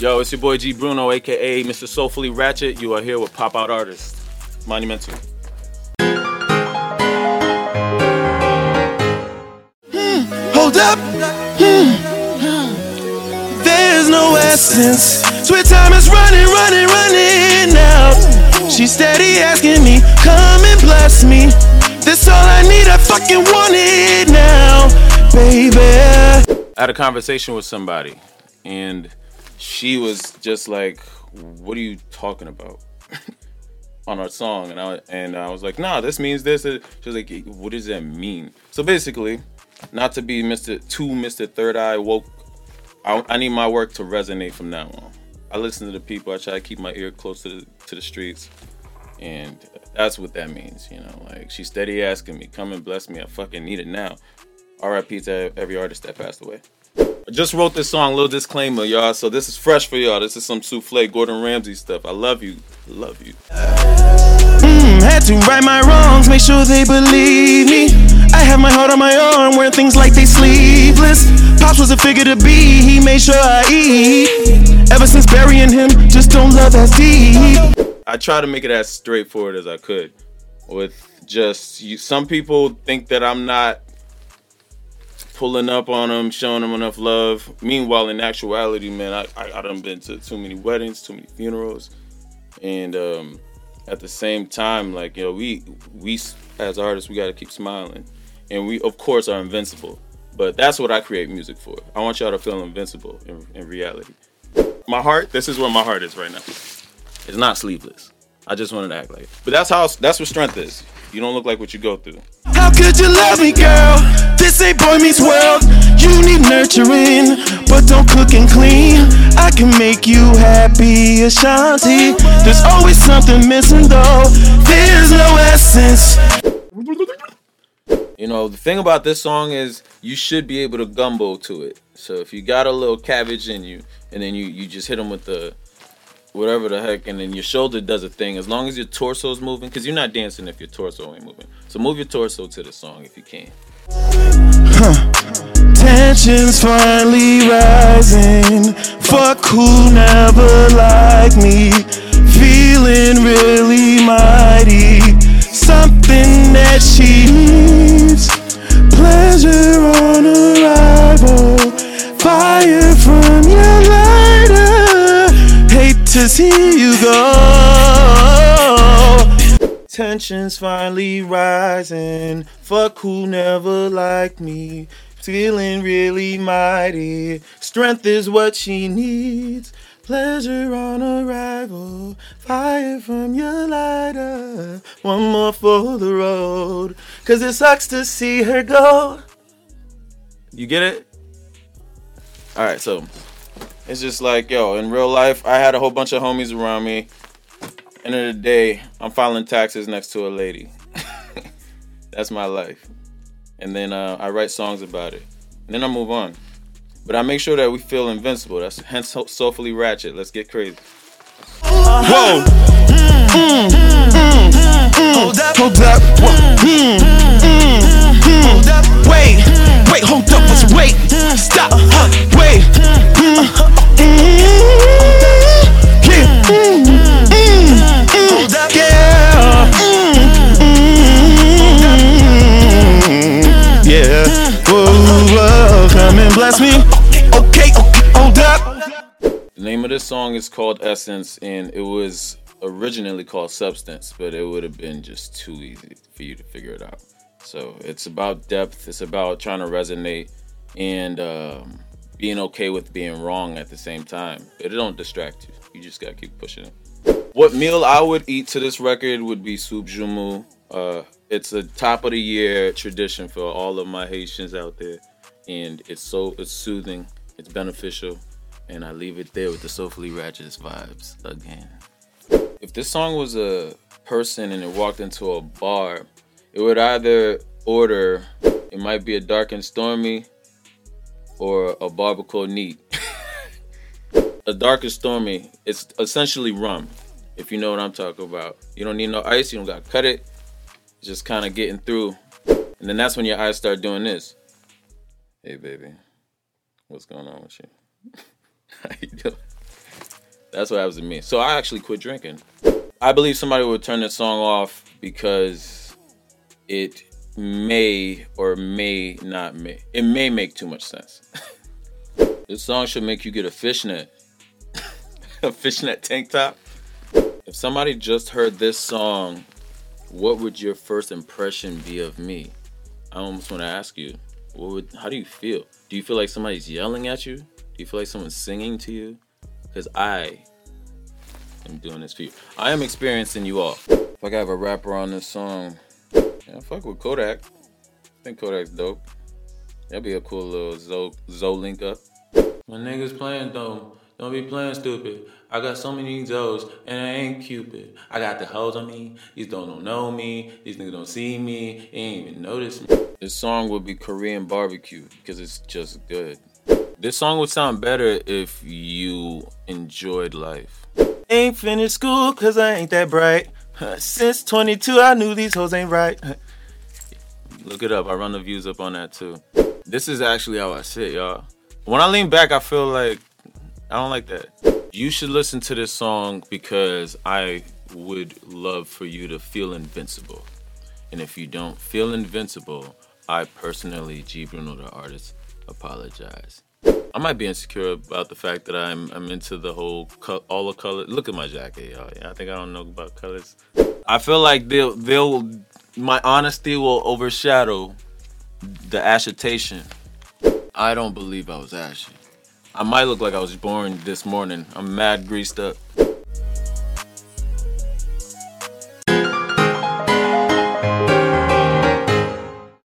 Yo, it's your boy G Brunot, aka Mr. Soulfully Ratchet. You are here with Pop Out Artist, Monumental. Hold up. Hmm. There's no essence. Sweet time is running, running, running out. She's steady asking me, come and bless me. This all I need, I fucking want it now, baby. I had a conversation with somebody, and she was just like, "What are you talking about?" on our song, and I and I was like, "Nah, this means this." She was like, "What does that mean?" So basically, not to be Mister Two Mister Third Eye woke, I, I need my work to resonate from now on. I listen to the people. I try to keep my ear close to the to the streets, and that's what that means. You know, like she's steady asking me, "Come and bless me." I fucking need it now. R.I.P. to every artist that passed away. I just wrote this song, little disclaimer, y'all. So this is fresh for y'all. This is some souffle, Gordon Ramsay stuff. I love you, love you. Mm, had to right my wrongs, make sure they believe me. I have my heart on my arm, wearing things like they sleeveless. Pops was a figure to be, he made sure I eat. Ever since burying him, just don't love as deep. I try to make it as straightforward as I could. With just you, some people think that I'm not pulling up on them, showing them enough love. Meanwhile, in actuality, man, I I, I done been to too many weddings, too many funerals, and um, at the same time, like you know, we we as artists, we got to keep smiling, and we of course are invincible. But that's what I create music for. I want y'all to feel invincible in, in reality. My heart, this is where my heart is right now. It's not sleeveless. I just wanted to act like it. But that's how that's what strength is. You don't look like what you go through. How could you love me, girl? This ain't boy meets world. You need nurturing, but don't cook and clean. I can make you happy, Ashanti. There's always something missing, though. There's no essence. You know, the thing about this song is you should be able to gumbo to it. So if you got a little cabbage in you, and then you you just hit them with the whatever the heck, and then your shoulder does a thing. As long as your torso is moving, because you're not dancing if your torso ain't moving. So move your torso to the song if you can. Tensions finally rising. Fuck who never liked me. Feeling really mighty. Something that she see you go. Tensions finally rising. Fuck who never liked me. Feeling really mighty. Strength is what she needs. Pleasure on arrival. Fire from your lighter. One more for the road. Cause it sucks to see her go. You get it? All right, so it's just like yo, in real life, I had a whole bunch of homies around me. End of the day, I'm filing taxes next to a lady. That's my life. And then uh, I write songs about it. And then I move on. But I make sure that we feel invincible. That's hence so- soulfully ratchet. Let's get crazy. Whoa. Hold up. Hold up. Mm, mm, mm. Wait. Bless me. Okay. Hold up. The name of this song is called Essence, and it was originally called Substance, but it would have been just too easy for you to figure it out. So it's about depth, it's about trying to resonate and um, being okay with being wrong at the same time. It don't distract you. You just gotta keep pushing it. What meal I would eat to this record would be soup joumou. Uh, it's a top of the year tradition for all of my Haitians out there, and it's so it's soothing, it's beneficial, and I leave it there with the soulfully ratchet vibes again. If this song was a person and it walked into a bar, it would either order it might be a dark and stormy or a Barbancourt neat. a dark and stormy, it's essentially rum, if you know what I'm talking about. You don't need no ice, you don't gotta cut it. It's just kind of getting through. And then that's when your eyes start doing this. Hey baby, what's going on with you? How you doing? That's what happens to me. So I actually quit drinking. I believe somebody would turn this song off because it may or may not make it may make too much sense. this song should make you get a fishnet, a fishnet tank top. If somebody just heard this song, what would your first impression be of me? I almost want to ask you, what would how do you feel? Do you feel like somebody's yelling at you? Do you feel like someone's singing to you? Because I am doing this for you. I am experiencing you all. If I have a rapper on this song, yeah, fuck with Kodak. I think Kodak's dope. That'd be a cool little Zo, Zo link up. My niggas playing dumb. Don't be playing stupid. I got so many Zoes and I ain't Cupid. I got the hoes on me. These don't, don't know me. These niggas don't see me. They ain't even notice me. This song would be Korean barbecue because it's just good. This song would sound better if you enjoyed life. Ain't finished school cause I ain't that bright. Since 22, I knew these hoes ain't right. Look it up. I run the views up on that too. This is actually how I sit, y'all. When I lean back, I feel like I don't like that. You should listen to this song because I would love for you to feel invincible. And if you don't feel invincible, I personally, G Brunot the artist, apologize. I might be insecure about the fact that I'm I'm into the whole co- all the colors. Look at my jacket, y'all. Yeah, I think I don't know about colors. I feel like they'll they'll my honesty will overshadow the ashitation. I don't believe I was ashy. I might look like I was born this morning. I'm mad greased up.